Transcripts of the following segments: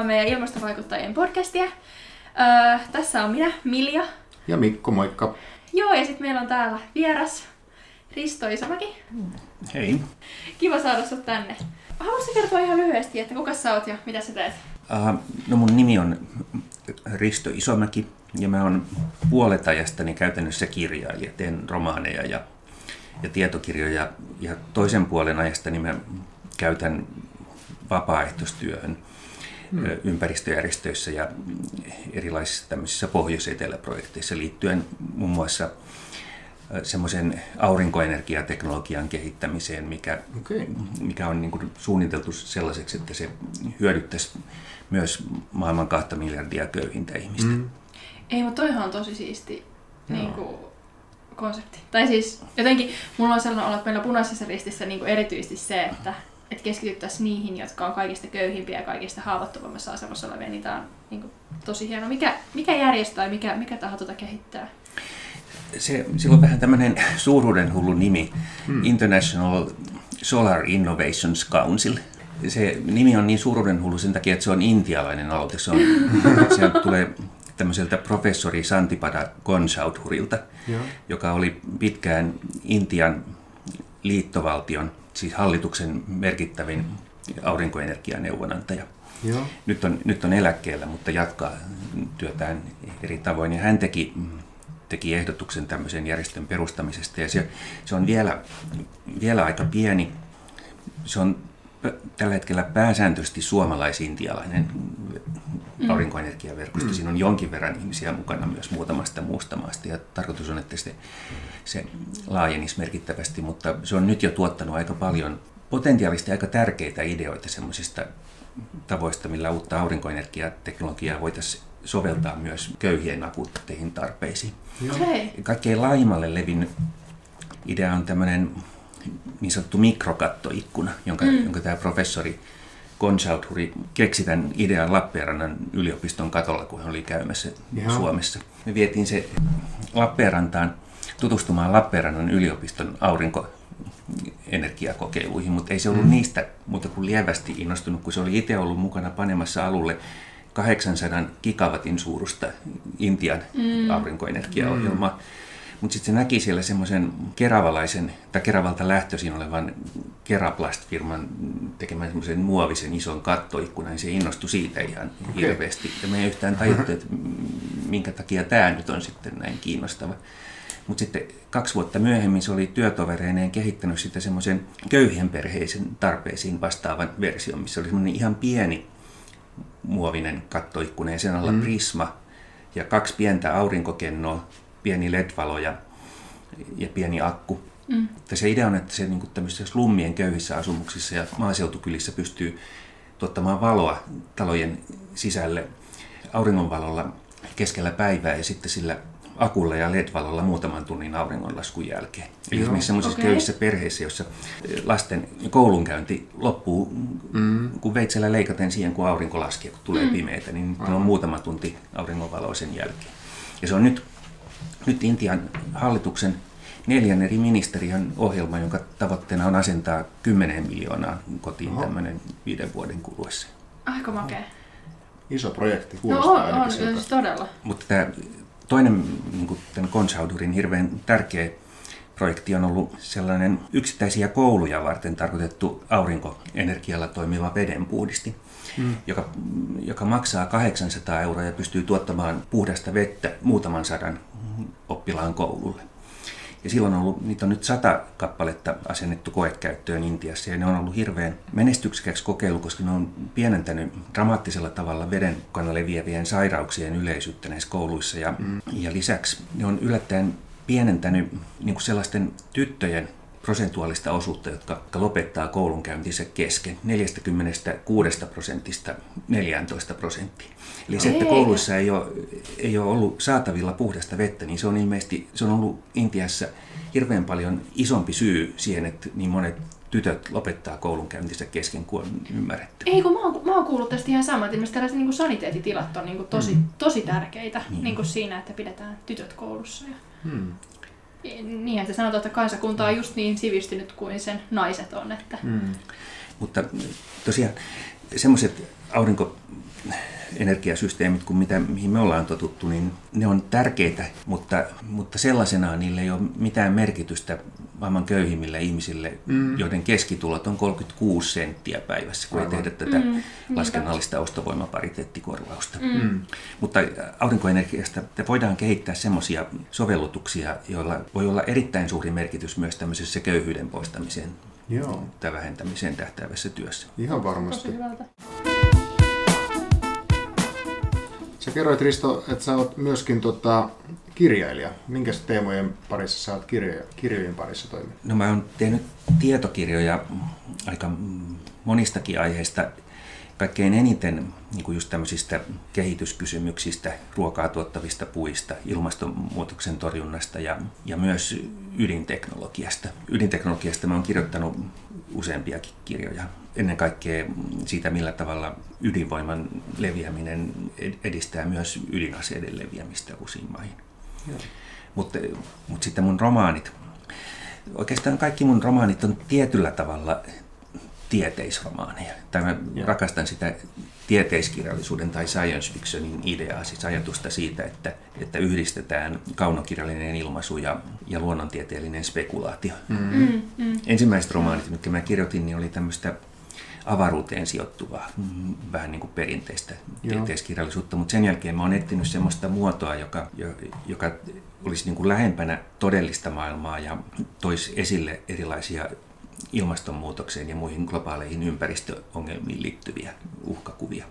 kuuntelemaan meidän ilmastovaikuttajien podcastia. Öö, tässä on minä, Milja. Ja Mikko, moikka. Joo, ja sitten meillä on täällä vieras Risto Isomäki. Hei. Kiva saada sinut tänne. Haluaisitko kertoa ihan lyhyesti, että kuka sä oot ja mitä sä teet? Uh, no mun nimi on Risto Isomäki ja mä oon puolet ajastani käytännössä kirjailija. Teen romaaneja ja, ja tietokirjoja ja toisen puolen ajastani mä käytän vapaaehtoistyöhön hmm. ympäristöjärjestöissä ja erilaisissa tämmöisissä pohjois-eteläprojekteissa liittyen muun muassa semmoisen aurinkoenergiateknologian kehittämiseen, mikä, okay. mikä on niin kuin suunniteltu sellaiseksi, että se hyödyttäisi myös maailman kahta miljardia köyhintä ihmistä. Mm. Ei, mutta toihan on tosi siisti niin kuin, konsepti. Tai siis jotenkin mulla on sellainen olla, että meillä punaisessa ristissä niin kuin erityisesti se, että että keskityttäisiin niihin, jotka on kaikista köyhimpiä ja kaikista haavoittuvammassa asemassa olevia, niin tämä on niin kuin, tosi hieno. Mikä, mikä järjestö tai mikä, mikä taho tuota kehittää? Se, sillä on vähän tämmöinen suuruuden hullu nimi, hmm. International Solar Innovations Council. Se nimi on niin suuruuden hullu sen takia, että se on intialainen aloite. Se, on, se tulee tämmöiseltä professori Santipada Gonsaudhurilta, joka oli pitkään Intian liittovaltion siis hallituksen merkittävin aurinkoenergianeuvonantaja. Joo. Nyt, on, nyt on eläkkeellä, mutta jatkaa työtään eri tavoin. Ja hän teki, teki ehdotuksen tämmöisen järjestön perustamisesta ja se, se on vielä, vielä aika pieni. Se on tällä hetkellä pääsääntöisesti suomalais-intialainen mm. aurinkoenergiaverkosto. Siinä on jonkin verran ihmisiä mukana myös muutamasta muusta maasta ja tarkoitus on, että se, se laajenisi merkittävästi, mutta se on nyt jo tuottanut aika paljon potentiaalisesti aika tärkeitä ideoita semmoisista tavoista, millä uutta aurinkoenergiateknologiaa voitaisiin soveltaa myös köyhien akuutteihin tarpeisiin. Okay. Kaikkein laimalle levinnyt idea on tämmöinen niin sanottu mikrokattoikkuna, jonka, mm. jonka tämä professori Gonchauthuri keksi tämän idean Lappeenrannan yliopiston katolla, kun hän oli käymässä Jaha. Suomessa. Me vietiin se Lappeenrantaan tutustumaan Lappeenrannan yliopiston aurinkoenergiakokeiluihin, mutta ei se ollut mm. niistä mutta kuin lievästi innostunut, kun se oli itse ollut mukana panemassa alulle 800 gigawatin suurusta Intian mm. aurinkoenergiaohjelmaa. Mm. Mutta sitten se näki siellä semmoisen keravalaisen, tai Keravalta lähtöisin olevan Keraplast-firman tekemään semmoisen muovisen ison kattoikkunan, niin se innostui siitä ihan okay. hirveästi. Ja me ei yhtään tajuttu, että minkä takia tämä nyt on sitten näin kiinnostava. Mutta sitten kaksi vuotta myöhemmin se oli työtovereineen kehittänyt sitten semmoisen köyhien perheisen tarpeisiin vastaavan version, missä oli semmoinen ihan pieni muovinen kattoikkuna ja sen alla mm. prisma ja kaksi pientä aurinkokennoa pieni LED-valo ja, ja pieni akku. Mm. se idea on, että se niin tämmöisissä slummien köyhissä asumuksissa ja maaseutukylissä pystyy tuottamaan valoa talojen sisälle auringonvalolla keskellä päivää ja sitten sillä akulla ja LED-valolla muutaman tunnin auringonlaskun jälkeen. Eli esimerkiksi sellaisissa okay. köyhissä perheissä, joissa lasten koulunkäynti loppuu, mm. kun veitsellä leikaten siihen, kun aurinko laskee, kun tulee mm. pimeitä, niin on muutama tunti auringonvaloa sen jälkeen. Ja se on nyt nyt Intian hallituksen neljän eri ministeriön ohjelma, jonka tavoitteena on asentaa 10 miljoonaa kotiin Oho. tämmöinen viiden vuoden kuluessa. Aika makea. Iso projekti, no kuulostaa no, on, on, siis todella. Mutta tämä toinen niin kuin tämän Conchaudurin hirveän tärkeä projekti on ollut sellainen yksittäisiä kouluja varten tarkoitettu aurinkoenergialla toimiva vedenpuhdisti, mm. joka, joka maksaa 800 euroa ja pystyy tuottamaan puhdasta vettä muutaman sadan oppilaan koululle. Ja silloin on ollut, niitä on nyt sata kappaletta asennettu koekäyttöön Intiassa ja ne on ollut hirveän menestyksekäksi kokeilu, koska ne on pienentänyt dramaattisella tavalla veden mukana leviävien sairauksien yleisyyttä näissä kouluissa ja, mm. ja lisäksi ne on yllättäen pienentänyt niin kuin sellaisten tyttöjen prosentuaalista osuutta, jotka lopettaa koulunkäyntinsä kesken 46 prosentista 14 prosenttiin. Eli se, että kouluissa ei ole, ei ole ollut saatavilla puhdasta vettä, niin se on ilmeisesti se on ollut Intiassa hirveän paljon isompi syy siihen, että niin monet tytöt lopettaa koulunkäyntinsä kesken, kuin on ymmärretty. Ei, kun mä oon, mä oon kuullut tästä ihan samaa, että tällaiset niin saniteettitilat on niin kuin tosi, mm. tosi tärkeitä niin. Niin kuin siinä, että pidetään tytöt koulussa. Ja... Hmm. Niin, että sanotaan, että kansakunta on just niin sivistynyt kuin sen naiset on. Että... Hmm. Mutta tosiaan semmoiset aurinko energiasysteemit kuin mitä, mihin me ollaan totuttu, niin ne on tärkeitä, mutta, mutta sellaisenaan niille ei ole mitään merkitystä maailman köyhimmille ihmisille, mm. joiden keskitulot on 36 senttiä päivässä, kun Aivan. ei tehdä tätä mm. laskennallista ostovoimapariteettikorvausta. Mm. Mutta aurinkoenergiasta voidaan kehittää semmoisia sovellutuksia, joilla voi olla erittäin suuri merkitys myös tämmöisessä köyhyyden poistamiseen Joo. tai vähentämiseen tähtäävässä työssä. Ihan varmasti. Sä kerroit Risto, että sä oot myöskin tota, kirjailija. Minkä teemojen parissa sä oot kirjoja, kirjojen parissa toiminut? No mä oon tehnyt tietokirjoja aika monistakin aiheista. Kaikkein eniten niin kuin just tämmöisistä kehityskysymyksistä, ruokaa tuottavista puista, ilmastonmuutoksen torjunnasta ja, ja myös ydinteknologiasta. Ydinteknologiasta mä oon kirjoittanut useampiakin kirjoja. Ennen kaikkea siitä, millä tavalla ydinvoiman leviäminen edistää myös ydinaseiden leviämistä uusiin maihin. Mutta mut sitten mun romaanit, oikeastaan kaikki mun romaanit on tietyllä tavalla tieteisromaaneja. Tai mä Joo. rakastan sitä tieteiskirjallisuuden tai science fictionin ideaa, siis ajatusta siitä, että, että yhdistetään kaunokirjallinen ilmaisu ja, ja luonnontieteellinen spekulaatio. Mm-hmm. Mm-hmm. Ensimmäiset romaanit, mitkä mä kirjoitin, niin oli tämmöistä avaruuteen sijoittuvaa, mm, vähän niin kuin perinteistä tieteiskirjallisuutta, mutta sen jälkeen mä oon etsinyt semmoista muotoa, joka, joka olisi niin kuin lähempänä todellista maailmaa ja toisi esille erilaisia ilmastonmuutokseen ja muihin globaaleihin ympäristöongelmiin liittyviä uhkakuvia.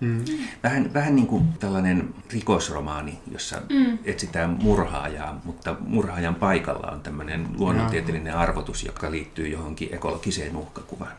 Mm. Vähän, vähän niin kuin tällainen rikosromaani, jossa mm. etsitään murhaajaa, mutta murhaajan paikalla on tämmöinen luonnontieteellinen arvotus, joka liittyy johonkin ekologiseen uhkakuvaan.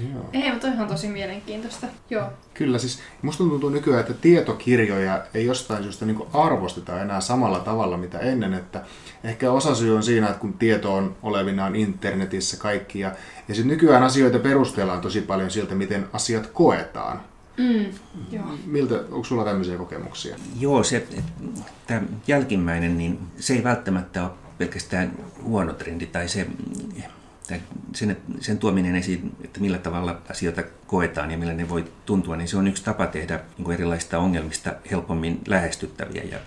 Joo. Ei, mutta ihan tosi mielenkiintoista. Joo. Kyllä, siis musta tuntuu nykyään, että tietokirjoja ei jostain syystä niin arvosteta enää samalla tavalla mitä ennen, että ehkä osa syy on siinä, että kun tieto on olevinaan internetissä kaikki ja, ja sitten nykyään asioita perustellaan tosi paljon siltä, miten asiat koetaan. Mm, joo. Miltä, onko sulla tämmöisiä kokemuksia? Joo, se tämä jälkimmäinen, niin se ei välttämättä ole pelkästään huono trendi tai se sen, sen tuominen esiin, että millä tavalla asioita koetaan ja millä ne voi tuntua, niin se on yksi tapa tehdä niin erilaisista ongelmista helpommin lähestyttäviä ja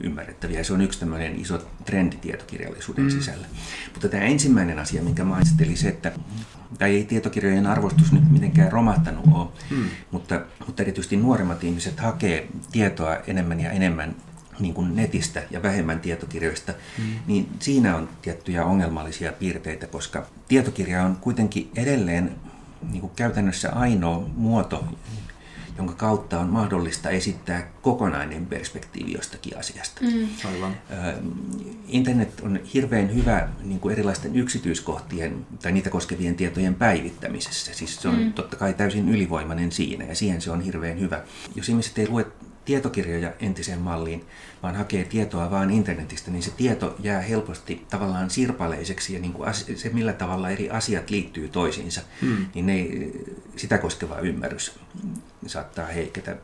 ymmärrettäviä. Se on yksi tämmöinen iso trendi tietokirjallisuuden mm. sisällä. Mutta tämä ensimmäinen asia, minkä mainitsin, eli se, että tai ei tietokirjojen arvostus nyt mitenkään romahtanut ole, mm. mutta, mutta erityisesti nuoremmat ihmiset hakee tietoa enemmän ja enemmän niin kuin netistä ja vähemmän tietokirjoista, mm. niin siinä on tiettyjä ongelmallisia piirteitä, koska tietokirja on kuitenkin edelleen niin kuin käytännössä ainoa muoto, jonka kautta on mahdollista esittää kokonainen perspektiivi jostakin asiasta. Mm. Aivan. Internet on hirveän hyvä niin kuin erilaisten yksityiskohtien tai niitä koskevien tietojen päivittämisessä. Siis se on mm. totta kai täysin ylivoimainen siinä ja siihen se on hirveän hyvä. Jos ihmiset ei lue tietokirjoja entiseen malliin, vaan hakee tietoa vain internetistä, niin se tieto jää helposti tavallaan sirpaleiseksi ja niin kuin se, millä tavalla eri asiat liittyy toisiinsa, hmm. niin ne, sitä koskeva ymmärrys saattaa heiketä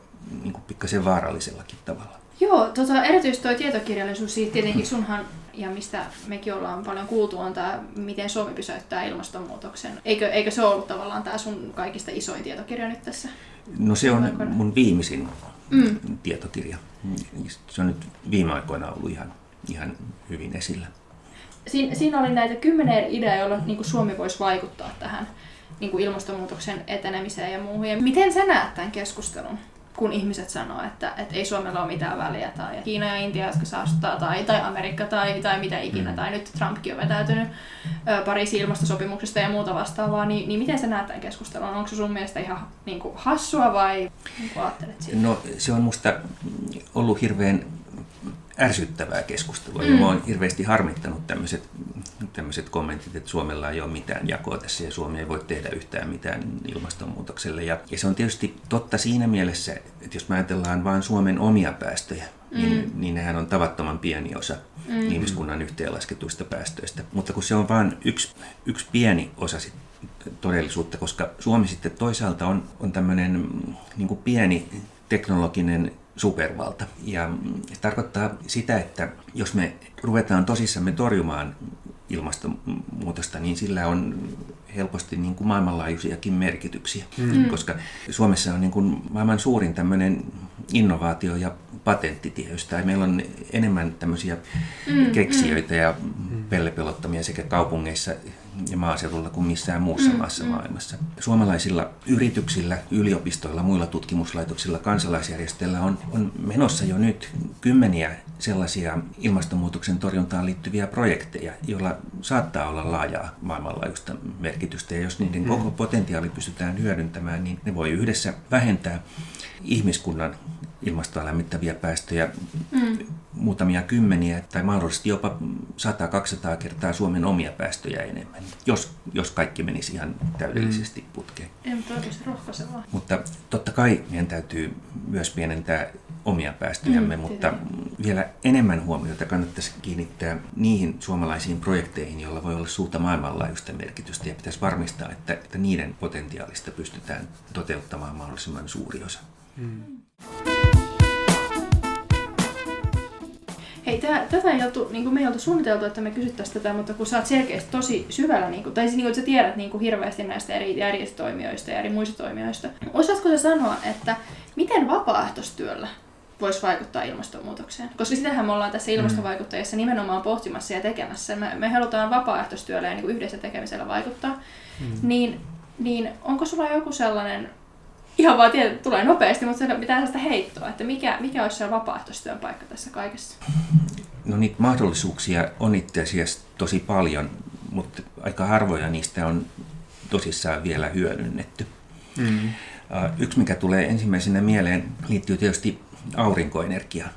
niin kuin pikkasen vaarallisellakin tavalla. Joo, tota, erityisesti tuo tietokirjallisuus, siitä tietenkin sunhan, ja mistä mekin ollaan paljon kuultu, on tämä, miten Suomi pysäyttää ilmastonmuutoksen. Eikö, eikö se ollut tavallaan tämä sun kaikista isoin tietokirja nyt tässä? No se on mun viimeisin mm. tietokirja. Se on nyt viime aikoina ollut ihan, ihan hyvin esillä. Siin, siinä oli näitä kymmenen ideaa, joilla niin Suomi voisi vaikuttaa tähän niin kuin ilmastonmuutoksen etenemiseen ja muuhun. Ja miten sä näet tämän keskustelun? Kun ihmiset sanoo, että, että ei Suomella ole mitään väliä, tai Kiina ja Intia, jotka saastuttaa, tai, tai Amerikka, tai, tai mitä ikinä, mm. tai nyt Trumpkin on vetäytynyt ö, Pariisin ilmastosopimuksesta ja muuta vastaavaa, niin, niin miten sä näet tämän keskustelun? Onko se sun mielestä ihan niin kuin, hassua vai niin kuin ajattelet siitä? No se on musta ollut hirveän ärsyttävää keskustelua. Mm. Ja mua on hirveästi harmittanut tämmöiset, tämmöiset kommentit, että Suomella ei ole mitään jakoa tässä ja Suomi ei voi tehdä yhtään mitään ilmastonmuutokselle. Ja, ja se on tietysti totta siinä mielessä, että jos me ajatellaan vain Suomen omia päästöjä, niin, mm. niin, niin nehän on tavattoman pieni osa mm. ihmiskunnan yhteenlasketuista päästöistä. Mutta kun se on vain yksi, yksi pieni osa sit todellisuutta, koska Suomi sitten toisaalta on, on tämmöinen niin pieni teknologinen supervalta. Ja se tarkoittaa sitä, että jos me ruvetaan tosissamme torjumaan ilmastonmuutosta, niin sillä on helposti niin kuin maailmanlaajuisiakin merkityksiä, mm. koska Suomessa on niin kuin maailman suurin tämmöinen innovaatio- ja patenttitiehys, tai meillä on enemmän tämmöisiä mm, keksijöitä mm. ja pellepelottamia sekä kaupungeissa ja maaseudulla kuin missään muussa mm, maassa mm. maailmassa. Suomalaisilla yrityksillä, yliopistoilla, muilla tutkimuslaitoksilla, kansalaisjärjestöillä on, on menossa jo nyt kymmeniä sellaisia ilmastonmuutoksen torjuntaan liittyviä projekteja, joilla saattaa olla laajaa maailmanlaajuista merkitystä. Ja jos niiden mm. koko potentiaali pystytään hyödyntämään, niin ne voi yhdessä vähentää ihmiskunnan ilmastoa lämmittäviä päästöjä mm. muutamia kymmeniä tai mahdollisesti jopa 100-200 kertaa Suomen omia päästöjä enemmän, jos, jos kaikki menisi ihan täydellisesti mm. putkeen. En rohkaisevaa. Mutta totta kai meidän täytyy myös pienentää omia päästöjämme, mm, mutta vielä enemmän huomiota kannattaisi kiinnittää niihin suomalaisiin projekteihin, joilla voi olla suurta maailmanlaajuista merkitystä ja pitäisi varmistaa, että, että niiden potentiaalista pystytään toteuttamaan mahdollisimman suuri osa. Mm. Hei, tää, tätä ei oltu, niin kuin me ei oltu suunniteltu, että me kysyttäisiin tätä, mutta kun sä oot selkeästi tosi syvällä, niin kuin, tai siis niin kuin, että sä tiedät niin kuin, hirveästi näistä eri järjestötoimijoista ja eri muista toimijoista. Osaatko sä sanoa, että miten vapaaehtoistyöllä voisi vaikuttaa ilmastonmuutokseen? Koska sitähän me ollaan tässä mm. ilmastovaikuttajissa nimenomaan pohtimassa ja tekemässä. Me, me halutaan vapaaehtoistyöllä ja niin kuin yhdessä tekemisellä vaikuttaa. Mm. Niin, niin onko sulla joku sellainen ihan vaan tiedät, tulee nopeasti, mutta se pitää sitä heittoa, että mikä, mikä olisi se vapaaehtoistyön paikka tässä kaikessa? No niitä mahdollisuuksia on itse asiassa tosi paljon, mutta aika harvoja niistä on tosissaan vielä hyödynnetty. Mm. Yksi, mikä tulee ensimmäisenä mieleen, liittyy tietysti aurinkoenergiaan.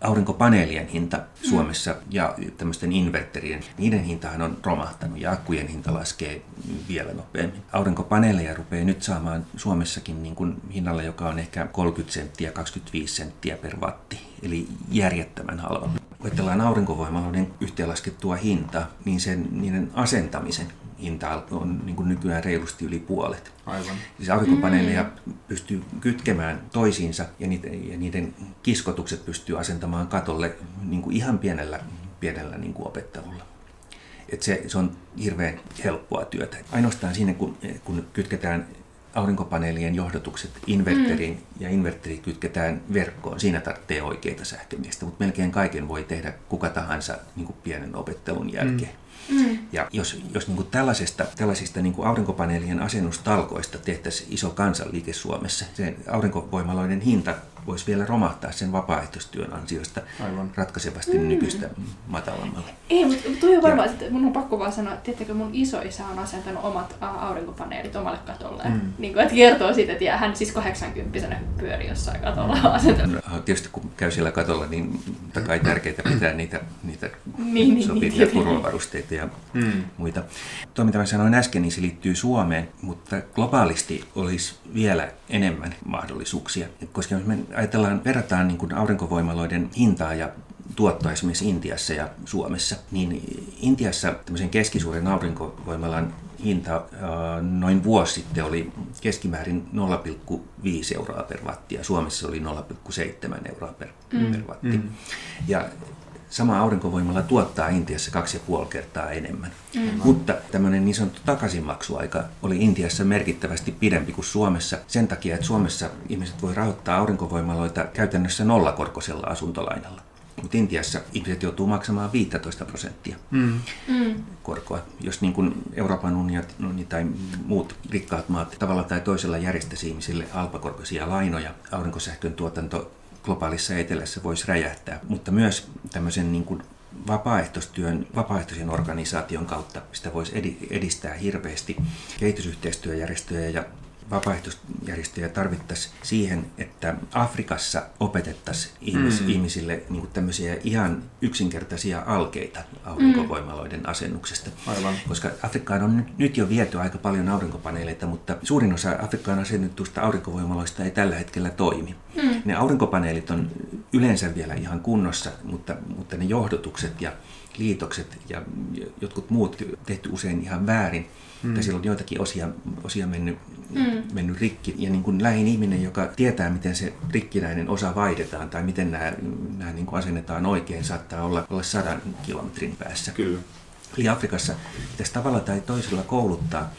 Aurinkopaneelien hinta Suomessa ja tämmöisten inverterien, niiden hintahan on romahtanut ja akkujen hinta laskee vielä nopeammin. Aurinkopaneeleja rupeaa nyt saamaan Suomessakin niin kuin hinnalla, joka on ehkä 30 senttiä, 25 senttiä per watti, eli järjettömän halvalla. Kun ajatellaan aurinkovoimaloiden yhteenlaskettua hintaa, niin sen niiden asentamisen hinta on niin kuin nykyään reilusti yli puolet. Aivan. Siis aurinkopaneeleja mm. pystyy kytkemään toisiinsa ja niiden, ja niiden kiskotukset pystyy asentamaan katolle niin kuin ihan pienellä, pienellä niin kuin opettelulla. Et se, se on hirveän helppoa työtä. Ainoastaan siinä, kun, kun kytketään aurinkopaneelien johdotukset inverteriin mm. ja inverteri kytketään verkkoon. Siinä tarvitsee oikeita sähkömiestä, mutta melkein kaiken voi tehdä kuka tahansa niin kuin pienen opettelun jälkeen. Mm. Mm. Ja jos, jos niin kuin tällaisesta, tällaisista niin kuin aurinkopaneelien asennustalkoista tehtäisiin iso kansanliike Suomessa, se aurinkovoimaloiden hinta voisi vielä romahtaa sen vapaaehtoistyön ansiosta Aivan. ratkaisevasti mm. nykyistä matalammalle. Ei, mutta toi on varmaan, että mun on pakko vaan sanoa, että tiettäkö mun isoisä on asentanut omat aurinkopaneelit omalle katolle. Mm. Niin kuin, että kertoo siitä, että hän siis 80 pyöri jossain katolla mm. asentanut. No, tietysti kun käy siellä katolla, niin kai tärkeää pitää niitä, niitä niin, niin, sopivia niin, turvavarusteita ja mm. muita. Tuo, mitä mä sanoin äsken, niin se liittyy Suomeen, mutta globaalisti olisi vielä enemmän mahdollisuuksia. Koska jos me ajatellaan, verrataan niin kuin aurinkovoimaloiden hintaa ja tuottoa esimerkiksi Intiassa ja Suomessa, niin Intiassa tämmöisen keskisuuren aurinkovoimalan hinta noin vuosi sitten oli keskimäärin 0,5 euroa per watti ja Suomessa oli 0,7 euroa per, mm. per watti. Mm. Ja sama aurinkovoimalla tuottaa Intiassa kaksi ja puoli kertaa enemmän. Mm. Mutta tämmöinen niin sanottu takaisinmaksuaika oli Intiassa merkittävästi pidempi kuin Suomessa sen takia, että Suomessa ihmiset voi rahoittaa aurinkovoimaloita käytännössä nollakorkoisella asuntolainalla. Mutta Intiassa ihmiset joutuu maksamaan 15 prosenttia mm. mm. korkoa. Jos niin kuin Euroopan unioni tai muut rikkaat maat tavalla tai toisella järjestäisi ihmisille alpakorkoisia lainoja, aurinkosähkön tuotanto globaalissa etelässä voisi räjähtää, mutta myös tämmöisen niin kuin vapaaehtoistyön, vapaaehtoisen organisaation kautta sitä voisi edistää hirveästi. Kehitysyhteistyöjärjestöjä ja vapaaehtoisjärjestöjä tarvittaisiin siihen, että Afrikassa opetettaisiin ihmis, mm. ihmisille niin kuin tämmöisiä ihan yksinkertaisia alkeita aurinkovoimaloiden asennuksesta. Aivan. Koska Afrikkaan on nyt jo viety aika paljon aurinkopaneeleita, mutta suurin osa Afrikkaan asennetusta aurinkovoimaloista ei tällä hetkellä toimi. Mm. Ne aurinkopaneelit on yleensä vielä ihan kunnossa, mutta, mutta ne johdotukset ja liitokset ja jotkut muut tehty usein ihan väärin. Mm. Tai siellä on joitakin osia, osia mennyt, mm. mennyt rikki. Ja niin kuin lähin ihminen, joka tietää, miten se rikkinäinen osa vaihdetaan tai miten nämä, nämä niin kuin asennetaan oikein, saattaa olla, olla sadan kilometrin päässä. Kyllä. Eli Afrikassa pitäisi tavalla tai toisella kouluttaa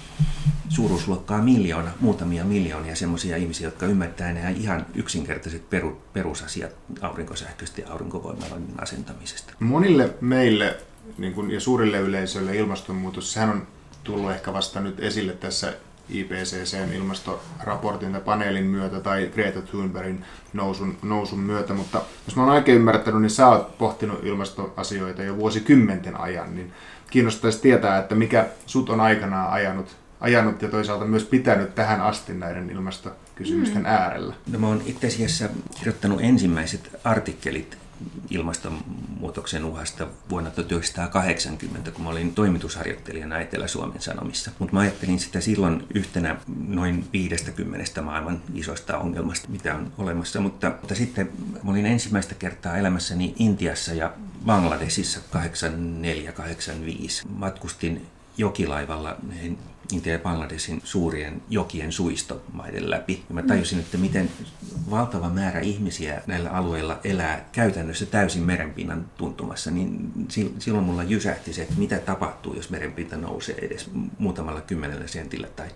suuruusluokkaa miljoona, muutamia miljoonia semmoisia ihmisiä, jotka ymmärtää nämä ihan yksinkertaiset peru, perusasiat aurinkosähköistä ja aurinkovoimaloiden asentamisesta. Monille meille niin kun, ja suurille yleisöille ilmastonmuutos, sehän on tullut ehkä vasta nyt esille tässä IPCCn ilmastoraportin tai paneelin myötä tai Greta Thunbergin nousun, nousun myötä, mutta jos mä oon oikein ymmärtänyt, niin sä oot pohtinut ilmastoasioita jo vuosikymmenten ajan, niin kiinnostaisi tietää, että mikä sut on aikanaan ajanut, ajanut ja toisaalta myös pitänyt tähän asti näiden ilmastokysymysten mm. äärellä. No mä oon itse asiassa kirjoittanut ensimmäiset artikkelit ilmastonmuutoksen uhasta vuonna 1980, kun mä olin toimitusharjoittelijana Etelä-Suomen Sanomissa. Mutta mä ajattelin sitä silloin yhtenä noin 50 maailman isosta ongelmasta, mitä on olemassa. Mutta, mutta sitten mä olin ensimmäistä kertaa elämässäni Intiassa ja Bangladesissa 84-85. Matkustin jokilaivalla Intia ja Bangladesin suurien jokien suistomaiden läpi. Ja mä tajusin, että miten valtava määrä ihmisiä näillä alueilla elää käytännössä täysin merenpinnan tuntumassa, niin silloin mulla jysähti se, että mitä tapahtuu, jos merenpinta nousee edes muutamalla kymmenellä sentillä tai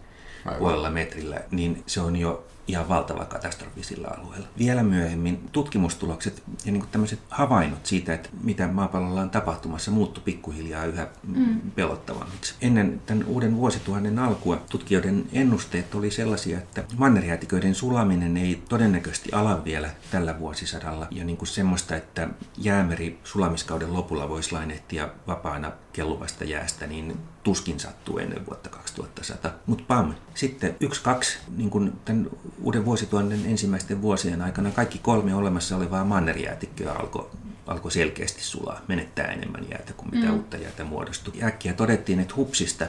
Aivan. puolella metrillä, niin se on jo ihan valtava katastrofi sillä alueella. Vielä myöhemmin tutkimustulokset ja niin tämmöiset havainnot siitä, että mitä maapallolla on tapahtumassa, muuttu pikkuhiljaa yhä mm. pelottavammiksi. Ennen tämän uuden vuosituhannen alkua tutkijoiden ennusteet oli sellaisia, että mannerjäätiköiden sulaminen ei todennäköisesti ala vielä tällä vuosisadalla. Ja niin kuin semmoista, että jäämeri sulamiskauden lopulla voisi lainehtia vapaana kelluvasta jäästä, niin tuskin sattuu ennen vuotta 2100. Mutta pam, sitten yksi, kaksi, niin kun tämän uuden vuosituhannen ensimmäisten vuosien aikana kaikki kolme olemassa olevaa mannerjäätikköä alkoi alkoi selkeästi sulaa, menettää enemmän jäätä kuin mitä mm. uutta jäätä muodostui. Äkkiä todettiin, että hupsista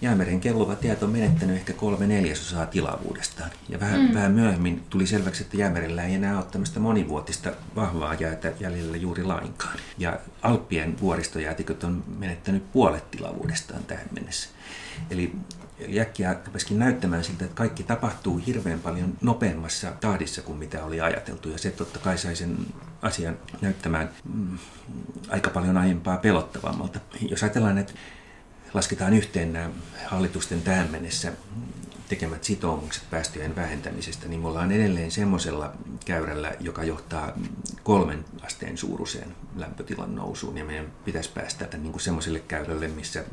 jäämeren kelluva tieto on menettänyt ehkä kolme neljäsosaa tilavuudestaan. Ja vähän, mm. vähän myöhemmin tuli selväksi, että jäämerellä ei enää ole tämmöistä monivuotista vahvaa jäätä jäljellä juuri lainkaan. Ja Alppien vuoristojäätiköt on menettänyt puolet tilavuudestaan tähän mennessä. Eli Eli äkkiä rupesikin näyttämään siltä, että kaikki tapahtuu hirveän paljon nopeammassa tahdissa kuin mitä oli ajateltu. Ja se totta kai sai sen asian näyttämään mm, aika paljon aiempaa pelottavammalta. Jos ajatellaan, että lasketaan yhteen nämä hallitusten tähän mennessä tekemät sitoumukset päästöjen vähentämisestä, niin me ollaan edelleen semmoisella käyrällä, joka johtaa kolmen asteen suuruiseen lämpötilan nousuun. Ja meidän pitäisi päästä niin kuin semmoiselle käyrälle, missä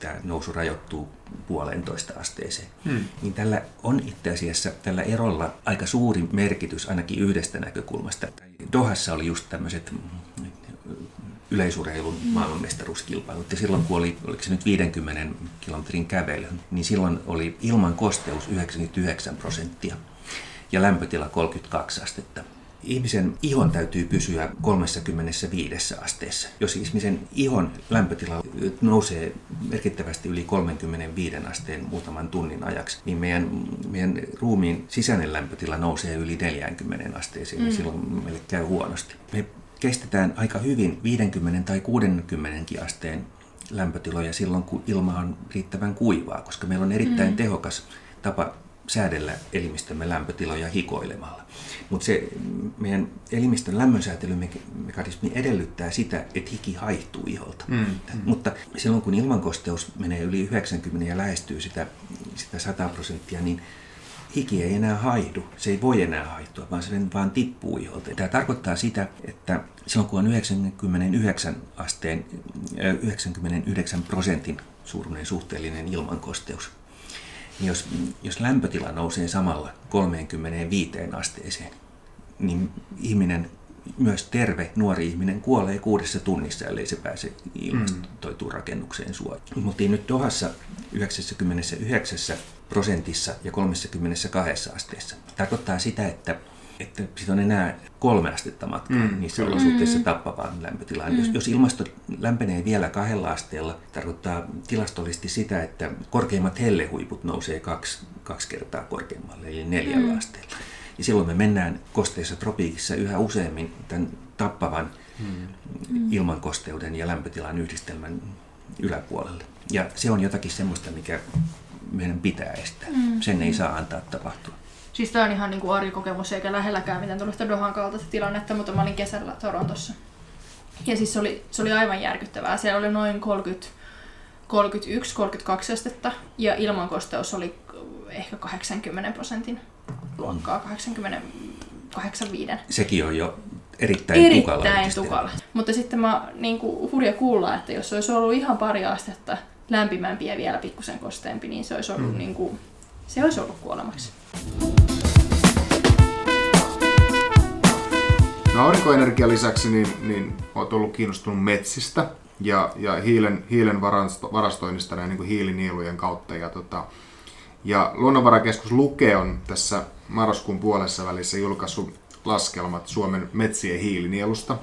tämä nousu rajoittuu puolentoista asteeseen. Hmm. Niin tällä on itse asiassa tällä erolla aika suuri merkitys ainakin yhdestä näkökulmasta. Dohassa oli just tämmöiset yleisurheilun mm. maailmanmestaruuskilpailut. Ja silloin kun oli, oliko se nyt 50 kilometrin kävely, niin silloin oli ilman kosteus 99 prosenttia ja lämpötila 32 astetta. Ihmisen ihon täytyy pysyä 35 asteessa. Jos ihmisen ihon lämpötila nousee merkittävästi yli 35 asteen muutaman tunnin ajaksi, niin meidän, meidän ruumiin sisäinen lämpötila nousee yli 40 asteeseen mm. ja silloin meille käy huonosti. Me kestetään aika hyvin 50 tai 60 asteen lämpötiloja silloin, kun ilma on riittävän kuivaa, koska meillä on erittäin mm. tehokas tapa säädellä elimistömme lämpötiloja hikoilemalla. Mutta se meidän elimistön lämmönsäätelymekanismi edellyttää sitä, että hiki haihtuu iholta. Mm. Mutta silloin kun ilmankosteus menee yli 90 ja lähestyy sitä, sitä 100 prosenttia, niin hiki ei enää haihdu, se ei voi enää haihtua, vaan se vaan tippuu iholta. Tämä tarkoittaa sitä, että silloin kun on 99 asteen, 99 prosentin suuruinen suhteellinen ilmankosteus, niin jos, jos lämpötila nousee samalla 35 asteeseen, niin ihminen, myös terve nuori ihminen kuolee kuudessa tunnissa, ellei se pääse ilmastoituun rakennukseen suojaan. Mutta nyt Dohassa 99 prosentissa ja 32 asteessa. Tarkoittaa sitä, että että siitä on enää kolme astetta matkaa mm, niissä kyllä. olosuhteissa mm. tappavaan lämpötilaan. Mm. Jos, jos ilmasto lämpenee vielä kahdella asteella, tarkoittaa tilastollisesti sitä, että korkeimmat hellehuiput nousee kaksi, kaksi kertaa korkeammalle, eli neljällä mm. asteella. Ja silloin me mennään kosteissa tropiikissa yhä useammin tämän tappavan mm. ilmankosteuden ja lämpötilan yhdistelmän yläpuolelle. Ja se on jotakin semmoista, mikä meidän pitää estää. Mm. Sen ei saa antaa tapahtua. Siis tämä on ihan niin kuin arjikokemus eikä lähelläkään mitään tuollaista Dohan kaltaista tilannetta, mutta mä olin kesällä Torontossa. Ja siis se oli, se oli aivan järkyttävää. Siellä oli noin 30 31-32 astetta ja ilmankosteus oli ehkä 80 prosentin luokkaa, 80 85. Sekin on jo erittäin, erittäin tukala. Erittäin tukala. Mutta sitten mä niin kuin, hurja kuulla, että jos olisi ollut ihan pari astetta lämpimämpi ja vielä pikkusen kosteempi, niin se olisi ollut, mm. niin kuin, se olisi ollut kuolemaksi. No aurinkoenergian lisäksi niin, niin olet ollut kiinnostunut metsistä ja, ja hiilen, hiilen varasto, varastoinnista näin niin hiilinielujen kautta. Ja, tota, ja Luonnonvarakeskus Luke on tässä marraskuun puolessa välissä julkaissut laskelmat Suomen metsien hiilinielusta.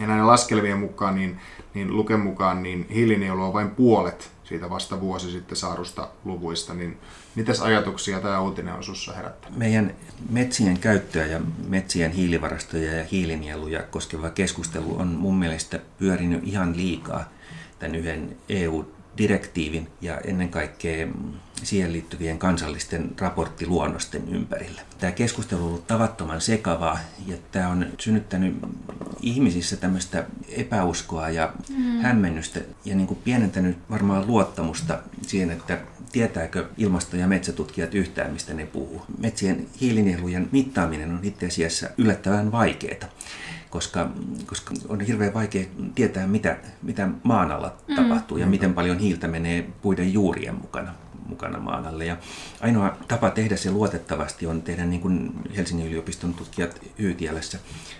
Ja näiden laskelmien mukaan, niin, niin Luken mukaan, niin hiilinielu on vain puolet siitä vasta vuosi sitten saadusta luvuista, niin mitäs ajatuksia tämä uutinen on sinussa herättänyt? Meidän metsien käyttöä ja metsien hiilivarastoja ja hiilinieluja koskeva keskustelu on mun mielestä pyörinyt ihan liikaa tämän yhden EU-direktiivin ja ennen kaikkea siihen liittyvien kansallisten raporttiluonnosten ympärillä. Tämä keskustelu on ollut tavattoman sekavaa ja tämä on synnyttänyt ihmisissä tämmöistä epäuskoa ja mm. hämmennystä ja niin kuin pienentänyt varmaan luottamusta siihen, että tietääkö ilmasto- ja metsätutkijat yhtään, mistä ne puhuu. Metsien hiilinielujen mittaaminen on itse asiassa yllättävän vaikeaa koska, koska on hirveän vaikea tietää, mitä, mitä maan alla mm. tapahtuu ja miten paljon hiiltä menee puiden juurien mukana mukana maan alle. Ja ainoa tapa tehdä se luotettavasti on tehdä niin kuin Helsingin yliopiston tutkijat Hyytiälässä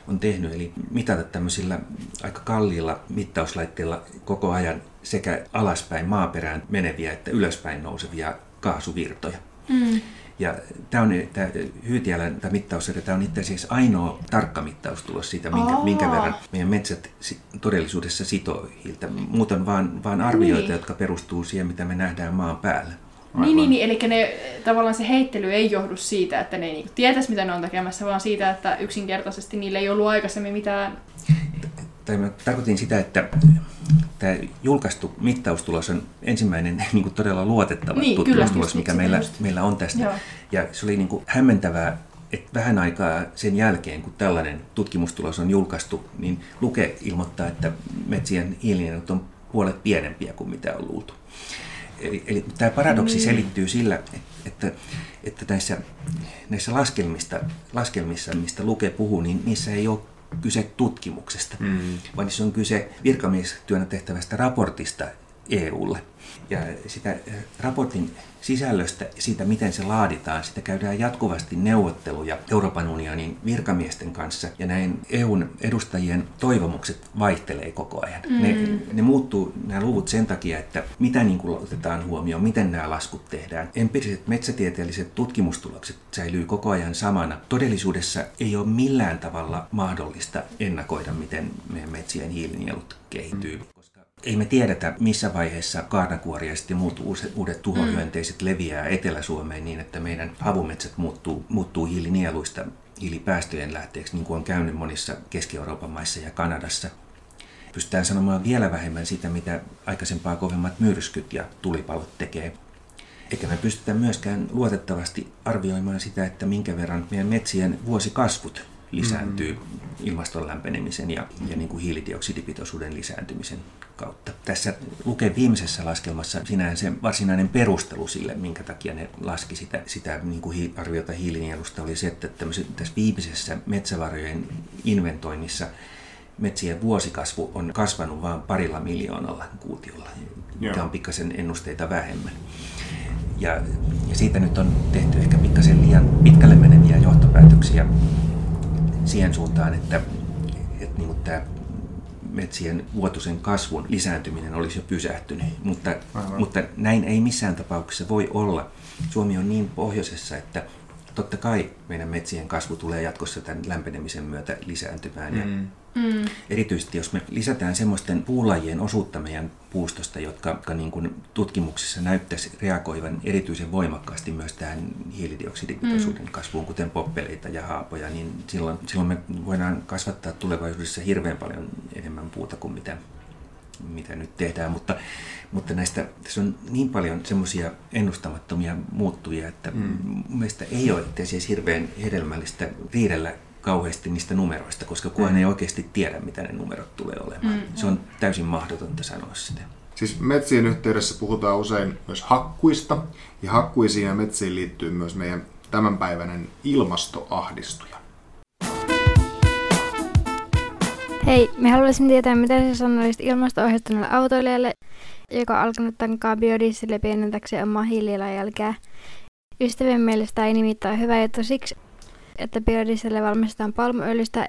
on tehnyt, eli mitata tämmöisillä aika kalliilla mittauslaitteilla koko ajan sekä alaspäin maaperään meneviä että ylöspäin nousevia kaasuvirtoja. Mm. Ja tämä on tämä Hyytiälän tämä mittaussarja, tämä on itse asiassa ainoa tarkka mittaustulos siitä, minkä, minkä verran meidän metsät todellisuudessa sitoo hiiltä. Muuten vaan, vaan arvioita, niin. jotka perustuu siihen, mitä me nähdään maan päällä. Niin, niin, niin, eli ne, tavallaan se heittely ei johdu siitä, että ne niinku tietäisi, mitä ne on tekemässä, vaan siitä, että yksinkertaisesti niille ei ollut aikaisemmin mitään... Tai mä tarkoitin sitä, että tämä julkaistu mittaustulos on ensimmäinen niin kuin todella luotettava niin, tutkimustulos, kyllä, mikä meillä, meillä on tästä. Joo. Ja se oli niin kuin hämmentävää, että vähän aikaa sen jälkeen, kun tällainen tutkimustulos on julkaistu, niin Luke ilmoittaa, että metsien hiilinielut on puolet pienempiä kuin mitä on luultu. Eli, eli tämä paradoksi niin. selittyy sillä, että, että näissä, näissä laskelmista, laskelmissa, mistä Luke puhuu, niin niissä ei ole kyse tutkimuksesta, mm. vaan niissä on kyse virkamiestyönä tehtävästä raportista EUlle. Ja sitä äh, raportin sisällöstä siitä, miten se laaditaan, sitä käydään jatkuvasti neuvotteluja Euroopan unionin virkamiesten kanssa. Ja näin EUn edustajien toivomukset vaihtelee koko ajan. Mm. Ne, ne muuttuu, nämä luvut sen takia, että mitä niin kuin otetaan huomioon, miten nämä laskut tehdään. Empiriset metsätieteelliset tutkimustulokset säilyy koko ajan samana. Todellisuudessa ei ole millään tavalla mahdollista ennakoida, miten meidän metsien hiilinielut kehittyy. Mm ei me tiedetä, missä vaiheessa kaarnakuoriaiset ja muut uudet tuhohyönteiset mm. leviää Etelä-Suomeen niin, että meidän havumetsät muuttuu, muuttuu hiilinieluista hiilipäästöjen lähteeksi, niin kuin on käynyt monissa Keski-Euroopan maissa ja Kanadassa. Pystytään sanomaan vielä vähemmän sitä, mitä aikaisempaa kovemmat myrskyt ja tulipalot tekee. Eikä me pystytä myöskään luotettavasti arvioimaan sitä, että minkä verran meidän metsien vuosikasvut lisääntyy mm-hmm. ilmaston lämpenemisen ja, ja niin kuin hiilidioksidipitoisuuden lisääntymisen kautta. Tässä lukee viimeisessä laskelmassa sinänsä se varsinainen perustelu sille, minkä takia ne laski sitä, sitä niin kuin arviota hiilinielusta, oli se, että tässä viimeisessä metsävarojen inventoinnissa metsien vuosikasvu on kasvanut vain parilla miljoonalla kuutiolla, mikä on pikkasen ennusteita vähemmän. Ja, ja siitä nyt on tehty ehkä pikkasen liian pitkälle meneviä johtopäätöksiä siihen suuntaan, että, että niin tämä metsien vuotuisen kasvun lisääntyminen olisi jo pysähtynyt. Mutta, mutta näin ei missään tapauksessa voi olla. Suomi on niin pohjoisessa, että totta kai meidän metsien kasvu tulee jatkossa tämän lämpenemisen myötä lisääntymään. Mm. Ja Mm. Erityisesti jos me lisätään semmoisten puulajien osuutta meidän puustosta, jotka, jotka niin kuin tutkimuksissa näyttäisi reagoivan erityisen voimakkaasti myös tähän hiilidioksidipitoisuuden mm. kasvuun, kuten poppeleita ja haapoja, niin silloin, silloin me voidaan kasvattaa tulevaisuudessa hirveän paljon enemmän puuta kuin mitä, mitä nyt tehdään, mutta, mutta näistä tässä on niin paljon semmoisia ennustamattomia muuttujia, että mm. mielestäni ei ole itse asiassa hirveän hedelmällistä riidellä kauheasti niistä numeroista, koska kukaan mm. ei oikeasti tiedä, mitä ne numerot tulee olemaan. Mm. Se on täysin mahdotonta sanoa sitä. Siis metsien yhteydessä puhutaan usein myös hakkuista, ja hakkuisiin ja metsiin liittyy myös meidän tämänpäiväinen ilmastoahdistuja. Hei, me haluaisin tietää, mitä sä sanoisit ilmasto-ohjautuneelle autoilijalle, joka on alkanut tankkaa biodieseliä pienentäkseen omaa hiilijalanjälkeä. Ystävien mielestä ei nimittäin hyvä juttu siksi, että biodieseliä valmistetaan palmuöljystä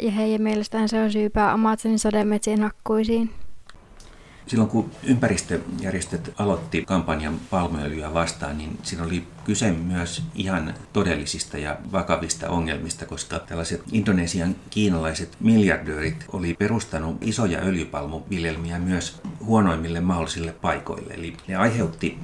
ja heidän mielestään se on syypää Amazonin sademetsien hakkuisiin. Silloin kun ympäristöjärjestöt aloitti kampanjan palmuöljyä vastaan, niin siinä oli kyse myös ihan todellisista ja vakavista ongelmista, koska tällaiset Indonesian kiinalaiset miljardöörit oli perustanut isoja öljypalmuviljelmiä myös huonoimmille mahdollisille paikoille. Eli ne aiheutti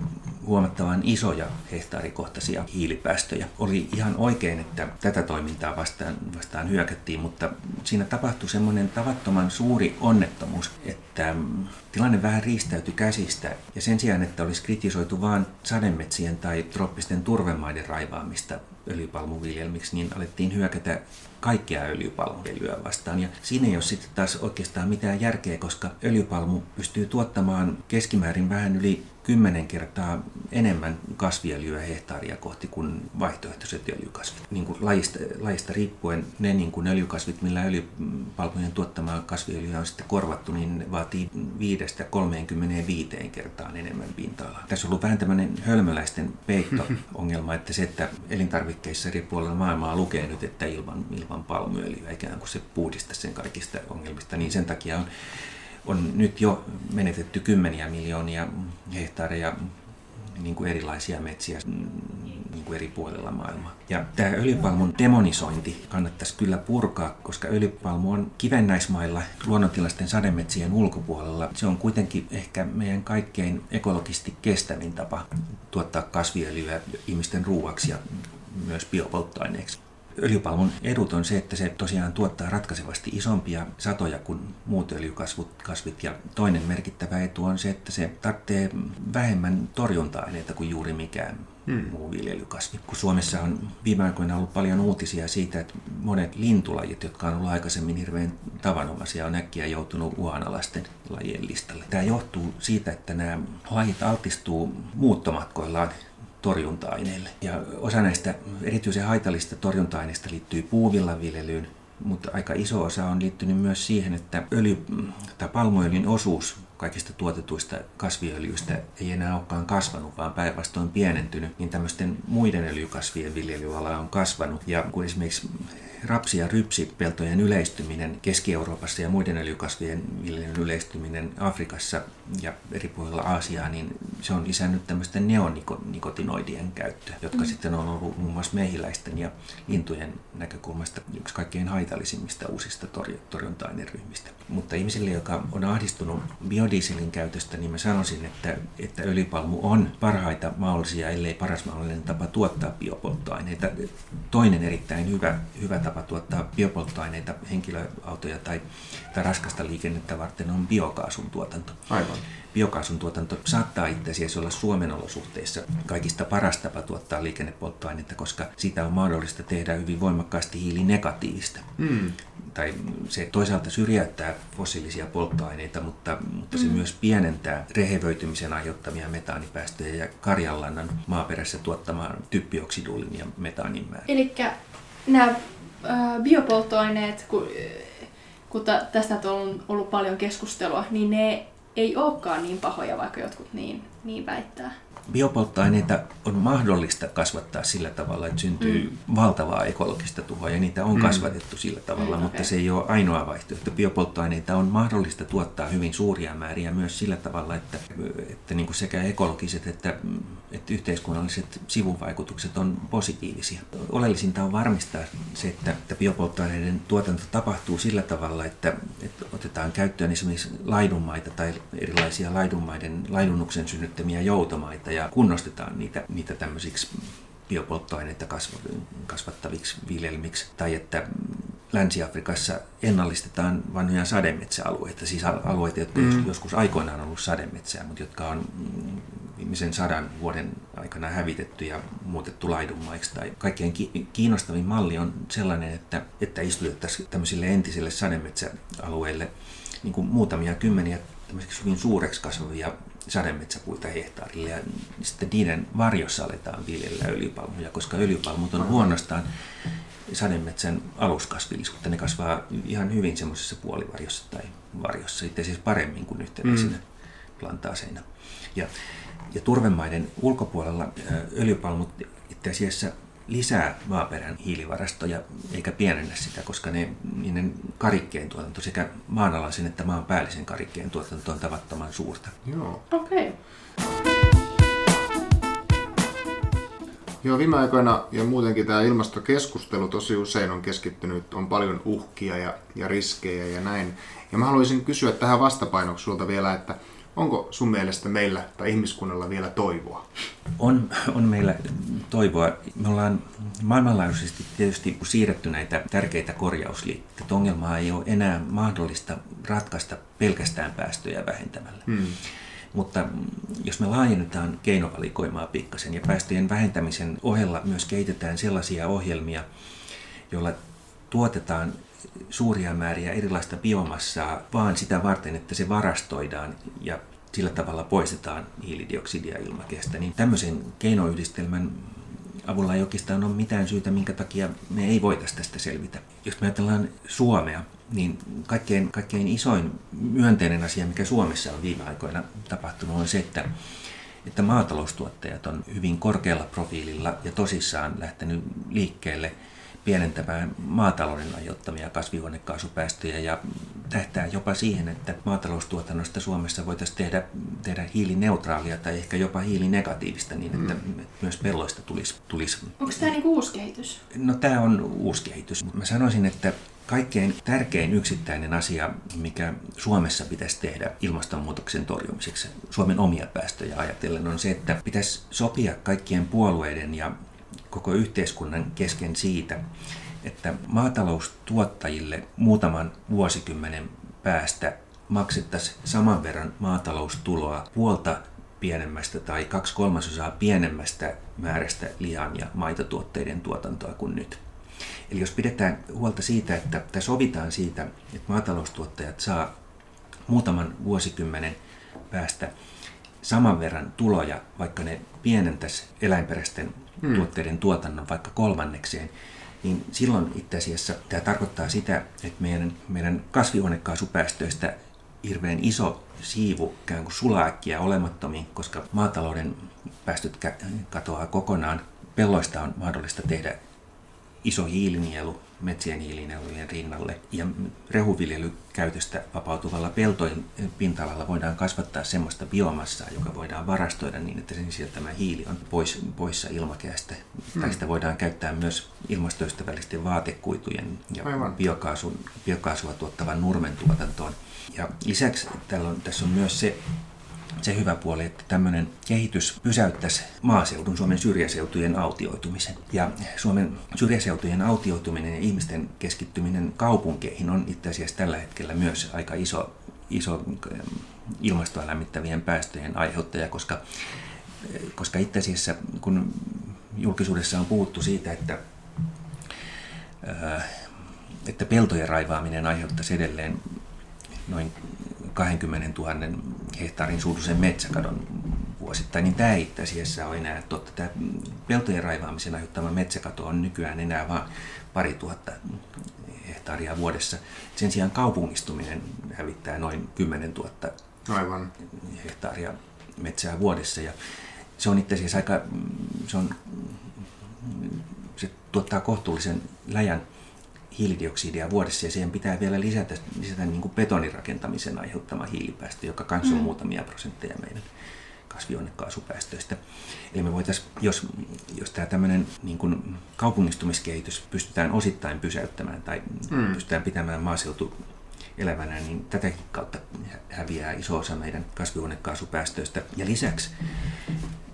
huomattavan isoja hehtaarikohtaisia hiilipäästöjä. Oli ihan oikein, että tätä toimintaa vastaan, vastaan hyökättiin, mutta siinä tapahtui semmoinen tavattoman suuri onnettomuus, että tilanne vähän riistäytyi käsistä ja sen sijaan, että olisi kritisoitu vain sademetsien tai trooppisten turvemaiden raivaamista öljypalmuviljelmiksi, niin alettiin hyökätä kaikkea öljypalmuviljelyä vastaan. Ja siinä ei ole sitten taas oikeastaan mitään järkeä, koska öljypalmu pystyy tuottamaan keskimäärin vähän yli kymmenen kertaa enemmän kasviöljyä hehtaaria kohti kuin vaihtoehtoiset öljykasvit. Niin kuin lajista, lajista riippuen ne niin kuin öljykasvit, millä öljypalmujen tuottamaa kasviöljyä on sitten korvattu, niin vaatii 5-35 kertaa enemmän pinta-alaa. Tässä on ollut vähän tämmöinen hölmöläisten peitto-ongelma, että se, että elintarvikkeissa eri puolilla maailmaa lukee nyt, että ilman, ilman palmuöljyä, ikään kuin se puhdista sen kaikista ongelmista, niin sen takia on on nyt jo menetetty kymmeniä miljoonia hehtaareja niin kuin erilaisia metsiä niin kuin eri puolilla maailmaa. Ja tämä öljypalmun demonisointi kannattaisi kyllä purkaa, koska öljypalmu on kivennäismailla luonnontilaisten sademetsien ulkopuolella. Se on kuitenkin ehkä meidän kaikkein ekologisesti kestävin tapa tuottaa kasviöljyä ihmisten ruuaksi ja myös biopolttoaineeksi. Öljypalmun edut on se, että se tosiaan tuottaa ratkaisevasti isompia satoja kuin muut öljykasvit. Ja toinen merkittävä etu on se, että se tarvitsee vähemmän torjunta-aineita kuin juuri mikään hmm. muu viljelykasvi. Kun Suomessa on viime aikoina ollut paljon uutisia siitä, että monet lintulajit, jotka on ollut aikaisemmin hirveän tavanomaisia, on äkkiä joutunut uhanalaisten lajien listalle. Tämä johtuu siitä, että nämä lajit altistuu muuttomatkoillaan torjunta-aineille. Ja osa näistä erityisen haitallista torjunta-aineista liittyy puuvillaviljelyyn, mutta aika iso osa on liittynyt myös siihen, että öljy, tai palmuöljyn osuus kaikista tuotetuista kasviöljyistä ei enää olekaan kasvanut, vaan päinvastoin pienentynyt, niin tämmöisten muiden öljykasvien viljelyala on kasvanut. Ja kun esimerkiksi rapsi- ja rypsipeltojen yleistyminen Keski-Euroopassa ja muiden öljykasvien viljelyn yleistyminen Afrikassa ja eri puolilla Aasiaa, niin se on lisännyt tämmöisten neonikotinoidien käyttöä, jotka mm. sitten on ollut muun muassa mehiläisten ja lintujen näkökulmasta yksi kaikkein haitallisimmista uusista torjunta-aineryhmistä. Mutta ihmisille, joka on ahdistunut biodieselin käytöstä, niin mä sanoisin, että, että öljypalmu on parhaita mahdollisia, ellei paras mahdollinen tapa tuottaa biopolttoaineita. Toinen erittäin hyvä, hyvä tapa tuottaa biopolttoaineita, henkilöautoja tai, tai raskasta liikennettä varten on biokaasun tuotanto. Aivan. Biokaasun tuotanto saattaa itse asiassa olla Suomen olosuhteissa kaikista paras tapa tuottaa liikennepolttoainetta, koska sitä on mahdollista tehdä hyvin voimakkaasti hiilinegatiivista. Mm. Tai se toisaalta syrjäyttää fossiilisia polttoaineita, mutta, mutta se mm. myös pienentää rehevöitymisen aiheuttamia metaanipäästöjä ja karjanlannan maaperässä tuottamaan typpioksidullin ja metaanin määrä. Eli nämä biopolttoaineet, kun, kun tästä on ollut paljon keskustelua, niin ne ei olekaan niin pahoja, vaikka jotkut niin, niin väittää biopolttoaineita on mahdollista kasvattaa sillä tavalla, että syntyy mm. valtavaa ekologista tuhoa ja niitä on mm. kasvatettu sillä tavalla, mm, mutta okay. se ei ole ainoa vaihtoehto. Biopolttoaineita on mahdollista tuottaa hyvin suuria määriä myös sillä tavalla, että, että niin kuin sekä ekologiset että, että yhteiskunnalliset sivuvaikutukset on positiivisia. Oleellisinta on varmistaa se, että, että biopolttoaineiden tuotanto tapahtuu sillä tavalla, että, että otetaan käyttöön esimerkiksi laidunmaita tai erilaisia laidunmaiden laidunnuksen synnyttämiä joutomaita ja kunnostetaan niitä, niitä tämmöisiksi biopolttoaineita kasvattaviksi viljelmiksi, tai että Länsi-Afrikassa ennallistetaan vanhoja sademetsäalueita, siis alueita, jotka mm. joskus aikoinaan on ollut sademetsää, mutta jotka on viimeisen sadan vuoden aikana hävitetty ja muutettu laidunmaiksi. Tai kaikkein kiinnostavin malli on sellainen, että, että istutettaisiin tämmöisille entisille sademetsäalueille niin kuin muutamia kymmeniä tämmöiseksi hyvin suureksi kasvavia sademetsäpuita hehtaarille ja sitten niiden varjossa aletaan viljellä öljypalmuja, koska öljypalmut on luonnostaan sademetsän aluskasvillisuutta. Ne kasvaa ihan hyvin semmoisessa puolivarjossa tai varjossa, itse asiassa paremmin kuin yhtenäisinä mm. plantaaseina. Ja, ja turvemaiden ulkopuolella öljypalmut itse asiassa lisää maaperän hiilivarastoja eikä pienennä sitä, koska ne, niiden karikkeen tuotanto sekä maanalaisen että maan päällisen karikkeen tuotanto on tavattoman suurta. Joo. Okei. Okay. Joo, viime aikoina ja muutenkin tämä ilmastokeskustelu tosi usein on keskittynyt, on paljon uhkia ja, ja riskejä ja näin. Ja mä haluaisin kysyä tähän vastapainoksi sulta vielä, että Onko sun mielestä meillä tai ihmiskunnalla vielä toivoa? On, on meillä toivoa. Me ollaan maailmanlaajuisesti tietysti siirretty näitä tärkeitä korjausliikkeitä. Ongelmaa ei ole enää mahdollista ratkaista pelkästään päästöjä vähentämällä. Hmm. Mutta jos me laajennetaan keinovalikoimaa pikkasen ja päästöjen vähentämisen ohella myös kehitetään sellaisia ohjelmia, joilla tuotetaan suuria määriä erilaista biomassaa vaan sitä varten, että se varastoidaan ja sillä tavalla poistetaan hiilidioksidia ilmakehästä, niin tämmöisen keinoyhdistelmän avulla ei oikeastaan ole mitään syytä, minkä takia me ei voitaisi tästä selvitä. Jos me ajatellaan Suomea, niin kaikkein, kaikkein isoin myönteinen asia, mikä Suomessa on viime aikoina tapahtunut, on se, että, että maataloustuottajat on hyvin korkealla profiililla ja tosissaan lähtenyt liikkeelle – pienentämään maatalouden aiheuttamia kasvihuonekaasupäästöjä ja tähtää jopa siihen, että maataloustuotannosta Suomessa voitaisiin tehdä, tehdä hiilineutraalia tai ehkä jopa hiilinegatiivista niin, että mm. myös pelloista tulisi, tulisi. Onko tämä niin uusi kehitys? No tämä on uusi kehitys. Mä sanoisin, että kaikkein tärkein yksittäinen asia, mikä Suomessa pitäisi tehdä ilmastonmuutoksen torjumiseksi, Suomen omia päästöjä ajatellen, on se, että pitäisi sopia kaikkien puolueiden ja koko yhteiskunnan kesken siitä, että maataloustuottajille muutaman vuosikymmenen päästä maksettaisiin saman verran maataloustuloa puolta pienemmästä tai kaksi kolmasosaa pienemmästä määrästä lihan ja maitotuotteiden tuotantoa kuin nyt. Eli jos pidetään huolta siitä, että, että sovitaan siitä, että maataloustuottajat saa muutaman vuosikymmenen päästä saman verran tuloja, vaikka ne pienentäisi eläinperäisten hmm. tuotteiden tuotannon vaikka kolmannekseen, niin silloin itse asiassa tämä tarkoittaa sitä, että meidän, meidän kasvihuonekaasupäästöistä hirveän iso siivu ikään kuin sulaa äkkiä olemattomiin, koska maatalouden päästöt katoaa kokonaan. Pelloista on mahdollista tehdä iso hiilinielu, metsien hiilinielujen rinnalle. Ja rehuviljelykäytöstä vapautuvalla peltojen pinta-alalla voidaan kasvattaa semmoista biomassaa, joka voidaan varastoida niin, että sen sieltämä hiili on pois, poissa ilmakehästä. Tai sitä voidaan käyttää myös ilmastoystävällisten vaatekuitujen ja biokaasun, biokaasua tuottavan nurmen tuotantoon. Ja lisäksi on, tässä on myös se se hyvä puoli, että tämmöinen kehitys pysäyttäisi maaseudun, Suomen syrjäseutujen autioitumisen. Ja Suomen syrjäseutujen autioituminen ja ihmisten keskittyminen kaupunkeihin on itse asiassa tällä hetkellä myös aika iso, iso ähm, ilmastoa lämmittävien päästöjen aiheuttaja, koska, koska itse asiassa kun julkisuudessa on puhuttu siitä, että äh, että peltojen raivaaminen aiheuttaisi edelleen noin 20 000 hehtaarin suuruisen metsäkadon vuosittain, niin tämä itse asiassa on enää totta. Tämä peltojen raivaamisen aiheuttama metsäkato on nykyään enää vain pari tuhatta hehtaaria vuodessa. Sen sijaan kaupungistuminen hävittää noin 10 000 Aivan. hehtaaria metsää vuodessa. Ja se on itse asiassa aika, se, on, se tuottaa kohtuullisen läjän hiilidioksidia vuodessa ja siihen pitää vielä lisätä, lisätä niin kuin betonirakentamisen aiheuttama hiilipäästö, joka kanssa on mm. muutamia prosentteja meidän kasvihuonekaasupäästöistä. Eli me voitaisiin, jos, jos tämä tämmöinen niin kuin kaupungistumiskehitys pystytään osittain pysäyttämään tai mm. pystytään pitämään maaseutu elävänä, niin tätäkin kautta häviää iso osa meidän kasvihuonekaasupäästöistä. Ja lisäksi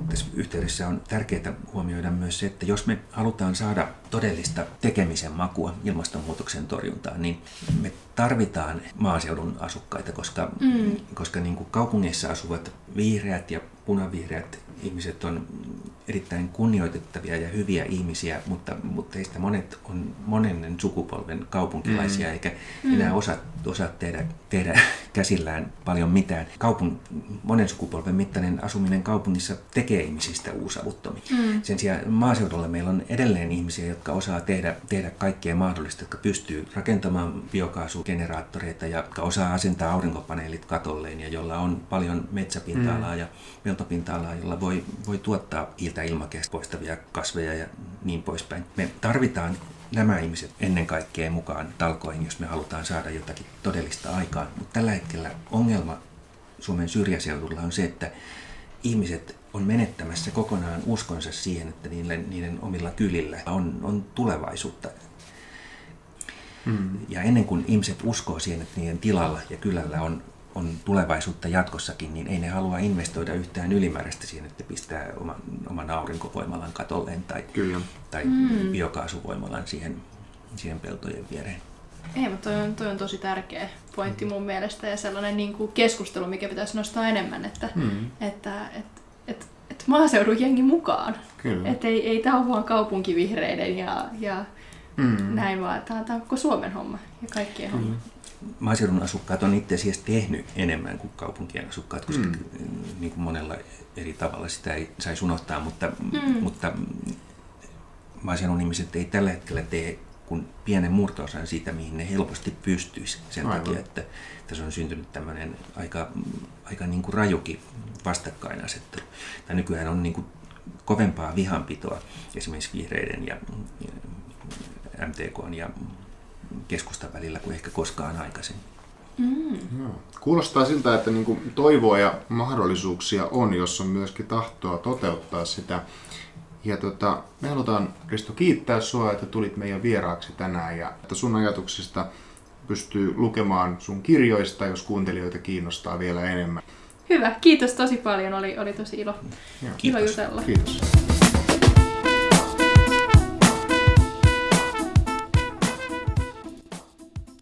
tässä yhteydessä on tärkeää huomioida myös se, että jos me halutaan saada todellista tekemisen makua ilmastonmuutoksen torjuntaan, niin me tarvitaan maaseudun asukkaita, koska, mm. koska niin kuin kaupungeissa asuvat vihreät ja punavihreät ihmiset on erittäin kunnioitettavia ja hyviä ihmisiä, mutta, mutta heistä monet on monennen sukupolven kaupunkilaisia, mm. eikä mm. enää osaa, osaa tehdä, tehdä käsillään paljon mitään. Kaupun, monen sukupolven mittainen asuminen kaupungissa tekee ihmisistä uusavuttomia. Mm. Sen sijaan maaseudulla meillä on edelleen ihmisiä, jotka osaa tehdä, tehdä kaikkea mahdollista, jotka pystyy rakentamaan biokaasugeneraattoreita ja jotka osaa asentaa aurinkopaneelit katolleen ja jolla on paljon metsäpinta-alaa mm. ja peltopinta-alaa, jolla voi, voi tuottaa hiiltä ilmakehästä poistavia kasveja ja niin poispäin. Me tarvitaan nämä ihmiset ennen kaikkea mukaan talkoihin, jos me halutaan saada jotakin todellista aikaan. Mutta tällä hetkellä ongelma Suomen syrjäseudulla on se, että ihmiset on menettämässä kokonaan uskonsa siihen, että niille, niiden omilla kylillä on, on tulevaisuutta. Hmm. Ja ennen kuin ihmiset uskoo siihen, että niiden tilalla ja kylällä on on tulevaisuutta jatkossakin, niin ei ne halua investoida yhtään ylimääräistä siihen, että pistää oman, oman aurinkovoimalan katolleen tai, Kyllä. tai mm. biokaasuvoimalan siihen, siihen peltojen viereen. Ei, mutta toi on, toi on tosi tärkeä pointti mun mielestä ja sellainen niin kuin keskustelu, mikä pitäisi nostaa enemmän, että, mm. että et, et, et maaseudun jengi mukaan. Kyllä. Että ei, ei tämä ole vaan kaupunkivihreiden ja, ja mm. näin, vaan tämä on koko Suomen homma ja kaikkien mm. homma maaseudun asukkaat on itse asiassa tehnyt enemmän kuin kaupunkien asukkaat, koska mm. niin kuin monella eri tavalla sitä ei saisi unohtaa, mutta, mm. mutta maaseudun ihmiset ei tällä hetkellä tee kuin pienen murtoosan siitä, mihin ne helposti pystyisi sen Aivan. takia, että tässä on syntynyt tämmöinen aika, aika niin kuin rajukin vastakkainasettelu. Tai nykyään on niin kuin kovempaa vihanpitoa esimerkiksi vihreiden ja MTK ja keskustan välillä kuin ehkä koskaan aikaisemmin. Mm. Kuulostaa siltä, että niin toivoa ja mahdollisuuksia on, jos on myöskin tahtoa toteuttaa sitä. Ja tota, me halutaan, Risto, kiittää sinua, että tulit meidän vieraaksi tänään ja että sun ajatuksista pystyy lukemaan sun kirjoista, jos kuuntelijoita kiinnostaa vielä enemmän. Hyvä, kiitos tosi paljon, oli, oli tosi ilo, ilo jutella. Kiitos.